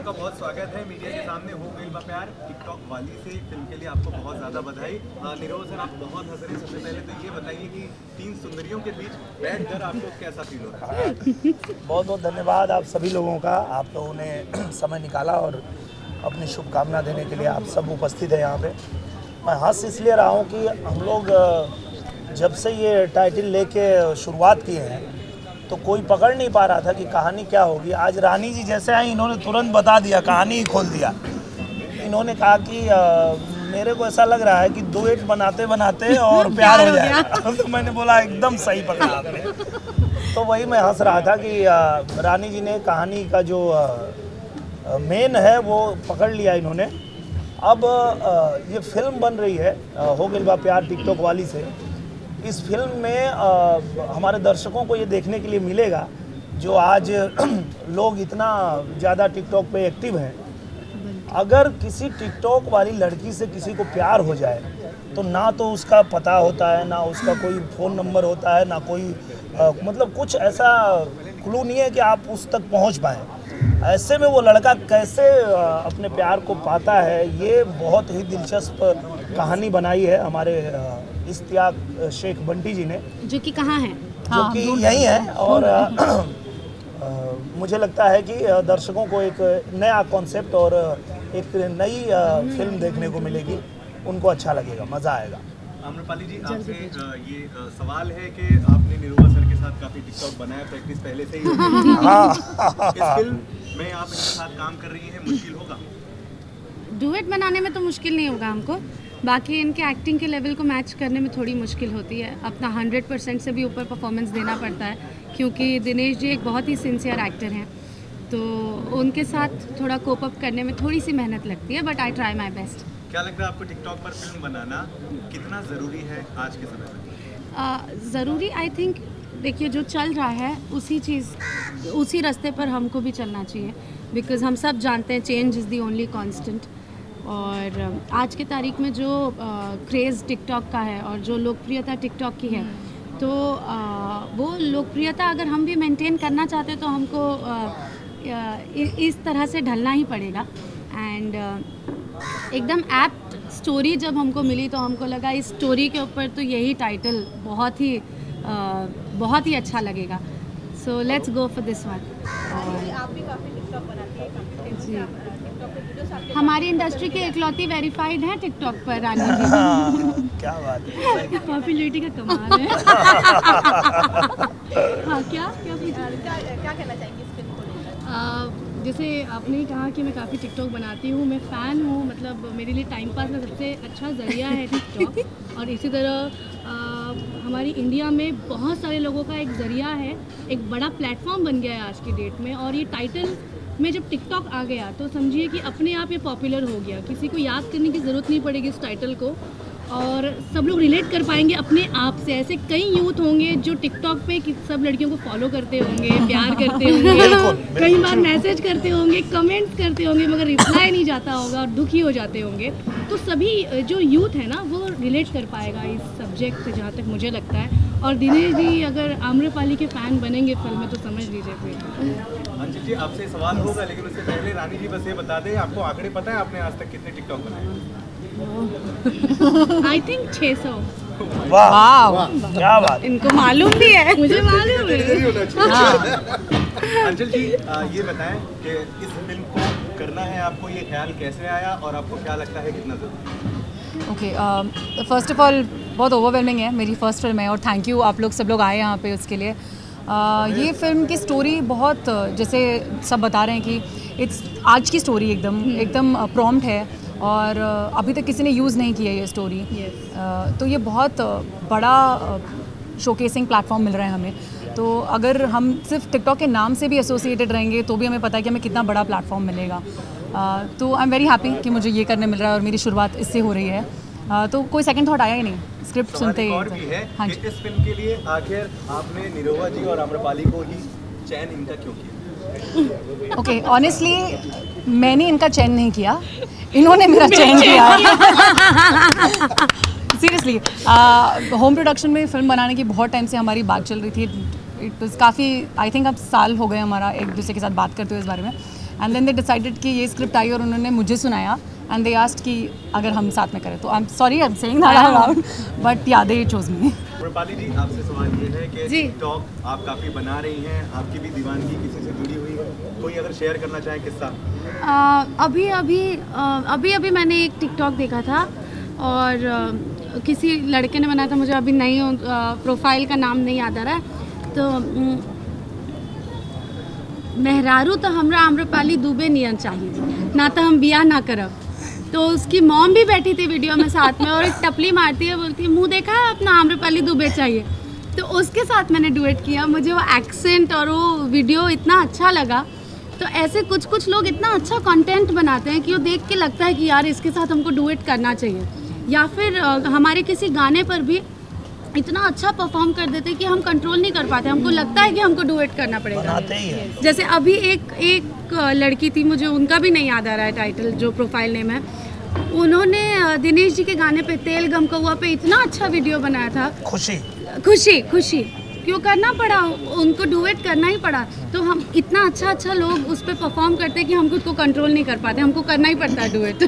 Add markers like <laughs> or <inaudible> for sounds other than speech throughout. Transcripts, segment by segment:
आपका बहुत स्वागत है। मीडिया के सामने हो गई प्यार। टिकटॉक वाली से फ़िल्म के लिए आपको बहुत ज़्यादा बधाई। अ, सर आप बहुत हंस रहे सबसे पहले तो ये बताइए कि तीन सुंदरियों के बीच बैठकर आपको कैसा फील हो रहा है? बहुत बहुत धन्यवाद आप सभी लोगों का। आप लोगों ने <clears throat> समय निकाला और अपनी शुभकामना देने के लिए आप सब उपस्थित हैं यहाँ पे। मैं हंस इसलिए रहा हूँ कि हम लोग जब से ये टाइटल लेके शुरुआत किए हैं तो कोई पकड़ नहीं पा रहा था कि कहानी क्या होगी। आज रानी जी जैसे आई इन्होंने तुरंत बता दिया कहानी ही खोल दिया। इन्होंने कहा कि अ, मेरे को ऐसा लग रहा है कि डुएट बनाते बनाते <laughs> और प्यार हो जाएगा। <laughs> तो मैंने बोला एकदम सही पकड़ा आपने। तो वही मैं हंस रहा था कि अ, रानी जी ने कहानी का जो मेन है वो पकड़ लिया इन्होंने। अब ये फ़िल्म बन रही है हो गई बा प्यार टिकटॉक वाली से। इस फ़िल्म में अ, हमारे दर्शकों को ये देखने के लिए मिलेगा जो आज <clears throat> लोग इतना ज़्यादा टिकटॉक पे एक्टिव हैं। अगर किसी टिकटॉक वाली लड़की से किसी को प्यार हो जाए तो ना तो उसका पता होता है ना उसका कोई फ़ोन नंबर होता है ना कोई अ, मतलब कुछ ऐसा क्लू नहीं है कि आप उस तक पहुँच पाएँ। ऐसे में वो लड़का कैसे अपने प्यार को पाता है ये बहुत ही दिलचस्प कहानी बनाई है हमारे इश्तियाक शेख बंटी जी ने। जो कि कहाँ है? जो कि यही है और मुझे लगता है कि दर्शकों को एक नया कॉन्सेप्ट और एक नई फ़िल्म देखने को मिलेगी। उनको अच्छा लगेगा मज़ा आएगा। आम्रपाली जी आपसे ये सवाल है कि आपने निरुआ सर के साथ काफ़ी टिकटॉक बनाया प्रैक्टिस पहले से ही <laughs> हाँ इस फ़िल्म में आप इनके साथ काम कर रही हैं मुश्किल होगा? डुएट बनाने में तो मुश्किल नहीं होगा हमको। बाकी इनके एक्टिंग के लेवल को मैच करने में थोड़ी मुश्किल होती है। अपना हंड्रेड परसेंट से भी ऊपर परफॉर्मेंस देना पड़ता है क्योंकि दिनेश जी एक बहुत ही सिंसियर एक्टर हैं। तो उनके साथ थोड़ा कोप अप करने में थोड़ी सी मेहनत लगती है but I try my best. क्या लगता है आपको टिकटॉक पर फ़िल्म बनाना कितना ज़रूरी है आज के समय में? ज़रूरी आई थिंक देखिए जो चल रहा है उसी चीज़ उसी रास्ते पर हमको भी चलना चाहिए। बिकॉज़ हम सब जानते हैं change is the only constant और आज के तारीख में जो क्रेज़ टिकटॉक का है और जो लोकप्रियता टिकटॉक की है तो अ, वो लोकप्रियता अगर हम भी मेंटेन करना चाहते हैं तो हमको इ- इस तरह से ढलना ही पड़ेगा। एंड एकदम एप्ट स्टोरी जब हमको मिली तो हमको लगा इस स्टोरी के ऊपर तो यही टाइटल बहुत ही अ, बहुत ही अच्छा लगेगा। So let's go for this one आप भी काफ़ी टिकटॉक बनाती है काफ़ी फ़ेमस जी। हमारी इंडस्ट्री के इकलौती वेरीफाइड हैं टिकटॉक पर रानी जी। हाँ, <laughs> क्या बात है। पॉपुलरिटी का कमाल है। <laughs> हाँ क्या क्या क्या क्या कहना चाहेंगे जैसे आपने ही कहा कि मैं काफ़ी टिकटॉक बनाती हूँ मैं फ़ैन हूँ मतलब मेरे लिए टाइम पास का सबसे अच्छा ज़रिया है टिकटॉक। <laughs> और इसी तरह आ, हमारी इंडिया में बहुत सारे लोगों का एक ज़रिया है एक बड़ा प्लेटफॉर्म बन गया है आज की डेट में। और ये टाइटल में जब टिकटॉक आ गया तो समझिए कि अपने आप ये पॉपुलर हो गया। किसी को याद करने की ज़रूरत नहीं पड़ेगी इस टाइटल को। और सब लोग रिलेट कर पाएँगे अपने आप से। ऐसे कई यूथ होंगे जो टिकटॉक पे कि सब लड़कियों को फॉलो करते होंगे प्यार करते <laughs> होंगे कई बार मैसेज करते होंगे कमेंट्स करते होंगे मगर रिप्लाई नहीं जाता होगा और दुखी हो जाते होंगे। तो सभी जो यूथ है ना वो रिलेट कर पाएगा इस सब्जेक्ट से जहाँ तक मुझे लगता है। और दिनेश जी अगर आम्रपाली के फ़ैन बनेंगे फ़िल्म में तो समझ लीजिए फिर। अंजित जी आपसे सवाल होगा लेकिन उससे पहले रानी जी बस ये बता दें आपको आंकड़े पता है आपने आज तक कितने टिकटॉक बनाए? आई थिंक 600 वाह। क्या बात। इनको मालूम भी है। मुझे मालूम है। <laughs> अंजल जी आ, ये बताएँ कि इस फ़िल्म को करना है आपको ये ख्याल कैसे आया और आपको क्या लगता है कितना ज़रूरी ओके फ़र्स्ट ऑफ़ ऑल बहुत ओवरवेलमिंग है मेरी फ़र्स्ट फ़िल्म है और थैंक यू आप लोग सब लोग आए यहाँ पे उसके लिए। Uh, ये फ़िल्म की स्टोरी बहुत uh, जैसे सब बता रहे हैं कि इट्स आज की स्टोरी एकदम एकदम प्रॉम्प्ट है। और अभी तक किसी ने यूज़ नहीं किया ये स्टोरी Yes. तो ये बहुत बड़ा शोकेसिंग प्लेटफॉर्म मिल रहा है हमें। तो अगर हम सिर्फ़ टिकटॉक के नाम से भी एसोसिएटेड रहेंगे तो भी हमें पता है कि हमें कितना बड़ा प्लेटफॉर्म मिलेगा। तो आई एम वेरी हैप्पी कि मुझे ये करने मिल रहा है और मेरी शुरुआत इससे हो रही है। Uh, तो कोई सेकंड थॉट आया ही नहीं? स्क्रिप्ट सुनते ही और भी है हाँ जी। इस फ़िल्म के लिए आखिर आपने निरोवा जी और आम्रपाली को ही चयन इनका क्यों किया? ओके ऑनेस्टली मैंने इनका चयन नहीं किया। इन्होंने मेरा चयन किया। सीरियसली होम प्रोडक्शन में फ़िल्म बनाने की बहुत टाइम से हमारी बात चल रही थी। इट वॉज़ काफ़ी आई थिंक अब साल हो गए हमारा एक दूसरे के साथ बात करते हुए इस बारे में। एंड देन दे डिसाइडेड कि ये स्क्रिप्ट आई और उन्होंने मुझे सुनाया। एंड दे आस्ट कि अगर हम साथ में करें। तो I am sorry I am saying that out but ya they chose मी रूपाली जी आपसे सवाल ये है कि टिकटॉक आप काफ़ी बना रही हैं आपकी भी दीवानगी किसी से जुड़ी हुई है? कोई अगर शेयर करना चाहे किस्सा? अ, अभी अभी अ, अभी अभी मैंने एक टिकटॉक देखा था और अ, किसी लड़के ने बनाया था मुझे अभी नहीं प्रोफ़ाइल का नाम नहीं याद आ रहा है। तो मेहरारू तो हमरा आम्रपाली दुबे नियन चाहिए। ना तो हम बिया ना करब। तो उसकी मॉम भी बैठी थी वीडियो में साथ में और एक टपली मारती है बोलती है मुँह देखा है अपना आम्रपाली दुबे चाहिए। तो उसके साथ मैंने डुएट किया। मुझे वो एक्सेंट और वो वीडियो इतना अच्छा लगा। तो ऐसे कुछ कुछ लोग इतना अच्छा कंटेंट बनाते हैं कि वो देख के लगता है कि यार इसके साथ हमको डुएट करना चाहिए। या फिर हमारे किसी गाने पर भी इतना अच्छा परफॉर्म कर देते हैं कि हम कंट्रोल नहीं कर पाते। हमको लगता है कि हमको डुएट करना पड़ेगा। बनाते ही जैसे अभी एक एक लड़की थी मुझे उनका भी नहीं याद आ रहा है टाइटल जो प्रोफ़ाइल नेम है। उन्होंने दिनेश जी के गाने पे तेल गम कौआ पे इतना अच्छा वीडियो बनाया था। खुशी। खुशी खुशी। क्यों करना पड़ा? उनको डुएट करना ही पड़ा। तो हम इतना अच्छा अच्छा लोग उस पर परफॉर्म करते कि हम खुद को कंट्रोल नहीं कर पाते। हमको करना ही पड़ता है डुएट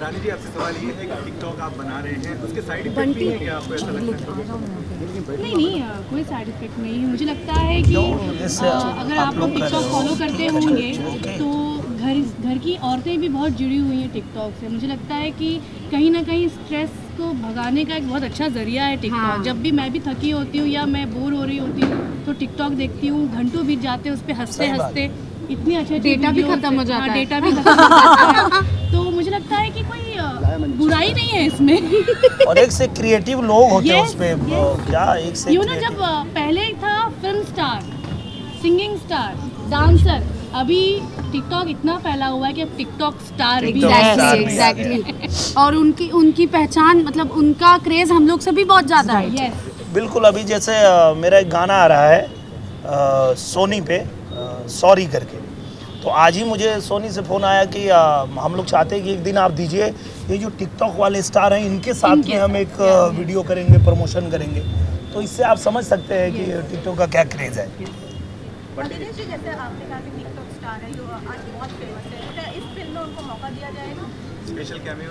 रानी जी आपसे सवाल ये है कि टिकटॉक आप बना रहे हैं उसके साइड इफ़ेक्ट। भी है। क्या? आपको ऐसा लगता है? नहीं नहीं कोई साइड इफ़ेक्ट नहीं है। मुझे लगता है कि? अगर आप लोग टिकटॉक फॉलो करते होंगे तो घर घर की औरतें भी बहुत जुड़ी हुई हैं टिकटॉक से। मुझे लगता है कि कहीं ना कहीं स्ट्रेस को भगाने का एक बहुत अच्छा ज़रिया है टिकटॉक हाँ। जब भी मैं भी थकी होती हूँ या मैं बोर हो रही होती हूँ तो टिकटॉक देखती हूँ घंटों बीत जाते हैं उस पर हँसते हँसते इतनी अच्छी अच्छी डेटा भी खत्म हो जाता हाँ। डेटा भी खत्म हो जाता है। <laughs> तो मुझे लगता है कि कोई बुराई नहीं है इसमें। <laughs> और एक से क्रिएटिव लोग होते हैं Yes, उस पे yes. क्या एक से यू नो जब पहले था film star singing star dancer अभी टिकटॉक इतना फैला हुआ है कि अब टिकटॉक स्टार भी है। एग्जैक्टली एग्जैक्टली <laughs> और उनकी उनकी पहचान मतलब उनका क्रेज हम लोग से भी बहुत ज़्यादा है। बिल्कुल अभी जैसे मेरा एक गाना आ रहा है सोनी पे सॉरी करके। तो आज ही मुझे सोनी से फ़ोन आया कि अ, हम लोग चाहते हैं कि एक दिन आप दीजिए ये जो टिकटॉक वाले स्टार हैं इनके साथ इनके में हम एक वीडियो करेंगे प्रमोशन करेंगे। तो इससे आप समझ सकते हैं कि टिकटॉक का क्या क्रेज़ है। कहा कि टिकटॉक स्टार है जो आज बहुत फ़ेमस है। क्या इस फ़िल्म में उनको मौका दिया जाएगा? स्पेशल कैमियो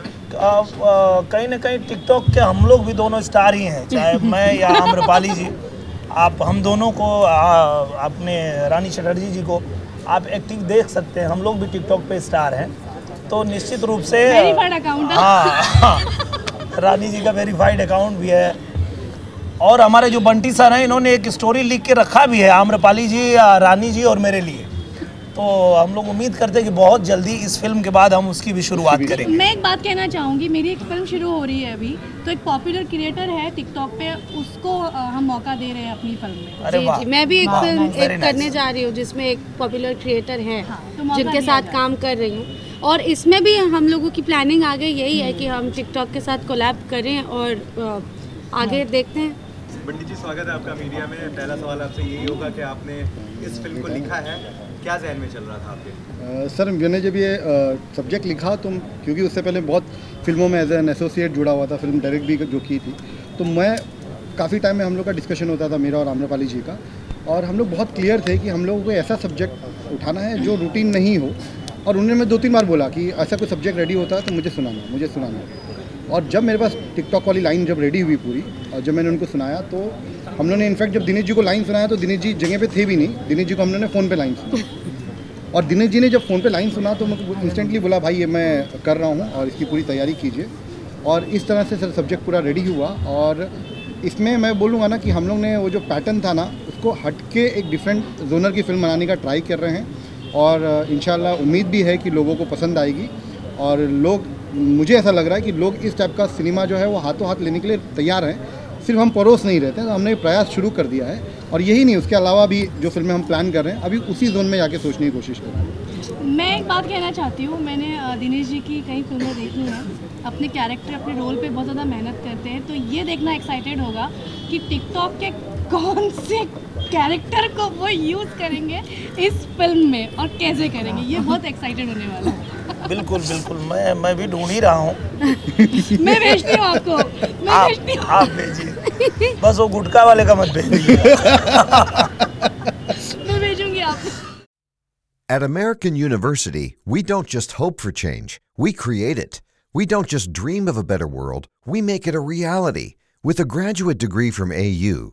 कहीं ना कहीं टिकटॉक के हम लोग भी दोनों स्टार ही हैं। चाहे <laughs> मैं या आम्रपाली जी। आप हम दोनों को आ, अपने रानी चटर्जी जी को आप एक्टिंग देख सकते हैं। हम लोग भी टिकटॉक पे स्टार हैं। तो निश्चित रूप से। हाँ। हाँ, रानी जी का वेरीफाइड अकाउंट भी है। और हमारे जो बंटी सर हैं इन्होंने एक स्टोरी लिख के रखा भी है आम्रपाली जी रानी जी और मेरे लिए। तो हम लोग उम्मीद करते हैं कि बहुत जल्दी इस फ़िल्म के बाद हम उसकी भी शुरुआत करेंगे। मैं एक बात कहना चाहूँगी मेरी एक फ़िल्म शुरू हो रही है अभी तो एक पॉपुलर क्रिएटर है टिकटॉक पे उसको हम मौका दे रहे हैं अपनी फ़िल्म में। अरे जी जी मैं भी एक फ़िल्म एक करने जा रही हूँ जिसमें एक पॉपुलर क्रिएटर है हाँ, तो जिनके साथ काम कर रही हूँ। और इसमें भी हम लोगों की प्लानिंग आगे यही है कि हम टिकटॉक के साथ कोलैब करें और आगे हाँ। देखते हैं। जी स्वागत है आपका मीडिया में। पहला सवाल आपसे यही होगा कि आपने इस फ़िल्म को लिखा है क्या जहन में चल रहा था आपके? सर, मैंने जब ये सब्जेक्ट लिखा तो क्योंकि उससे पहले बहुत फ़िल्मों में एज एन एसोसिएट जुड़ा हुआ था, फ़िल्म डायरेक्ट भी जो की थी तो मैं काफ़ी टाइम में हम लोग का डिस्कशन होता था, मेरा और आम्रपाली जी का, और हम लोग बहुत क्लियर थे कि हम लोगों को ऐसा सब्जेक्ट उठाना है जो रूटीन नहीं हो, और उन्होंने मैं दो तीन बार बोला कि ऐसा कोई सब्जेक्ट रेडी होता है तो मुझे सुनाना मुझे सुनाना। और जब मेरे पास टिकटॉक वाली लाइन जब रेडी हुई पूरी, और जब मैंने उनको सुनाया तो हम लोगों ने इनफैक्ट जब दिनेश जी को लाइन सुनाया तो दिनेश जी जगह पे थे भी नहीं। दिनेश जी को हम लोगों ने फ़ोन पे लाइन सुना और दिनेश जी ने जब फ़ोन पे लाइन सुना तो मैं इंस्टेंटली बोला, भाई, ये मैं कर रहा हूँ, और इसकी पूरी तैयारी कीजिए। और इस तरह से सर सब्जेक्ट पूरा रेडी हुआ। और इसमें मैं बोलूँगा ना कि हम लोग ने वो जो पैटर्न था ना, उसको हट के एक डिफरेंट जोनर की फ़िल्म बनाने का ट्राई कर रहे हैं। और इन उम्मीद भी है कि लोगों को पसंद आएगी। और लोग मुझे ऐसा लग रहा है कि लोग इस टाइप का सिनेमा जो है वो हाथों हाथ लेने के लिए तैयार हैं। सिर्फ़ हम परोस नहीं रहते हैं तो हमने प्रयास शुरू कर दिया है। और यही नहीं, उसके अलावा भी जो फ़िल्में हम प्लान कर रहे हैं, अभी उसी जोन में जाके सोचने की कोशिश कर रहे हैं। मैं एक बात कहना चाहती हूँ, मैंने दिनेश जी की कई फ़िल्में देखी हैं। अपने कैरेक्टर अपने रोल पे बहुत ज़्यादा मेहनत करते हैं। तो ये देखना एक्साइटेड होगा कि टिकटॉक के कौन से कैरेक्टर को वो यूज़ करेंगे इस फ़िल्म में और कैसे करेंगे। ये बहुत एक्साइटेड होने वाला है। बिल्कुल बिल्कुल मैं मैं भी ढूंढ ही रहा हूँ <laughs> मैं भेजती हूँ आपको मैं आप भेजती हूँ आप भेजिए बस वो गुटखा वाले का मत भेजिए <laughs> मैं भेजूंगी आपको At American University, we don't just hope for change, we create it. We don't just dream of a better world, we make it a reality. With a graduate degree from AU,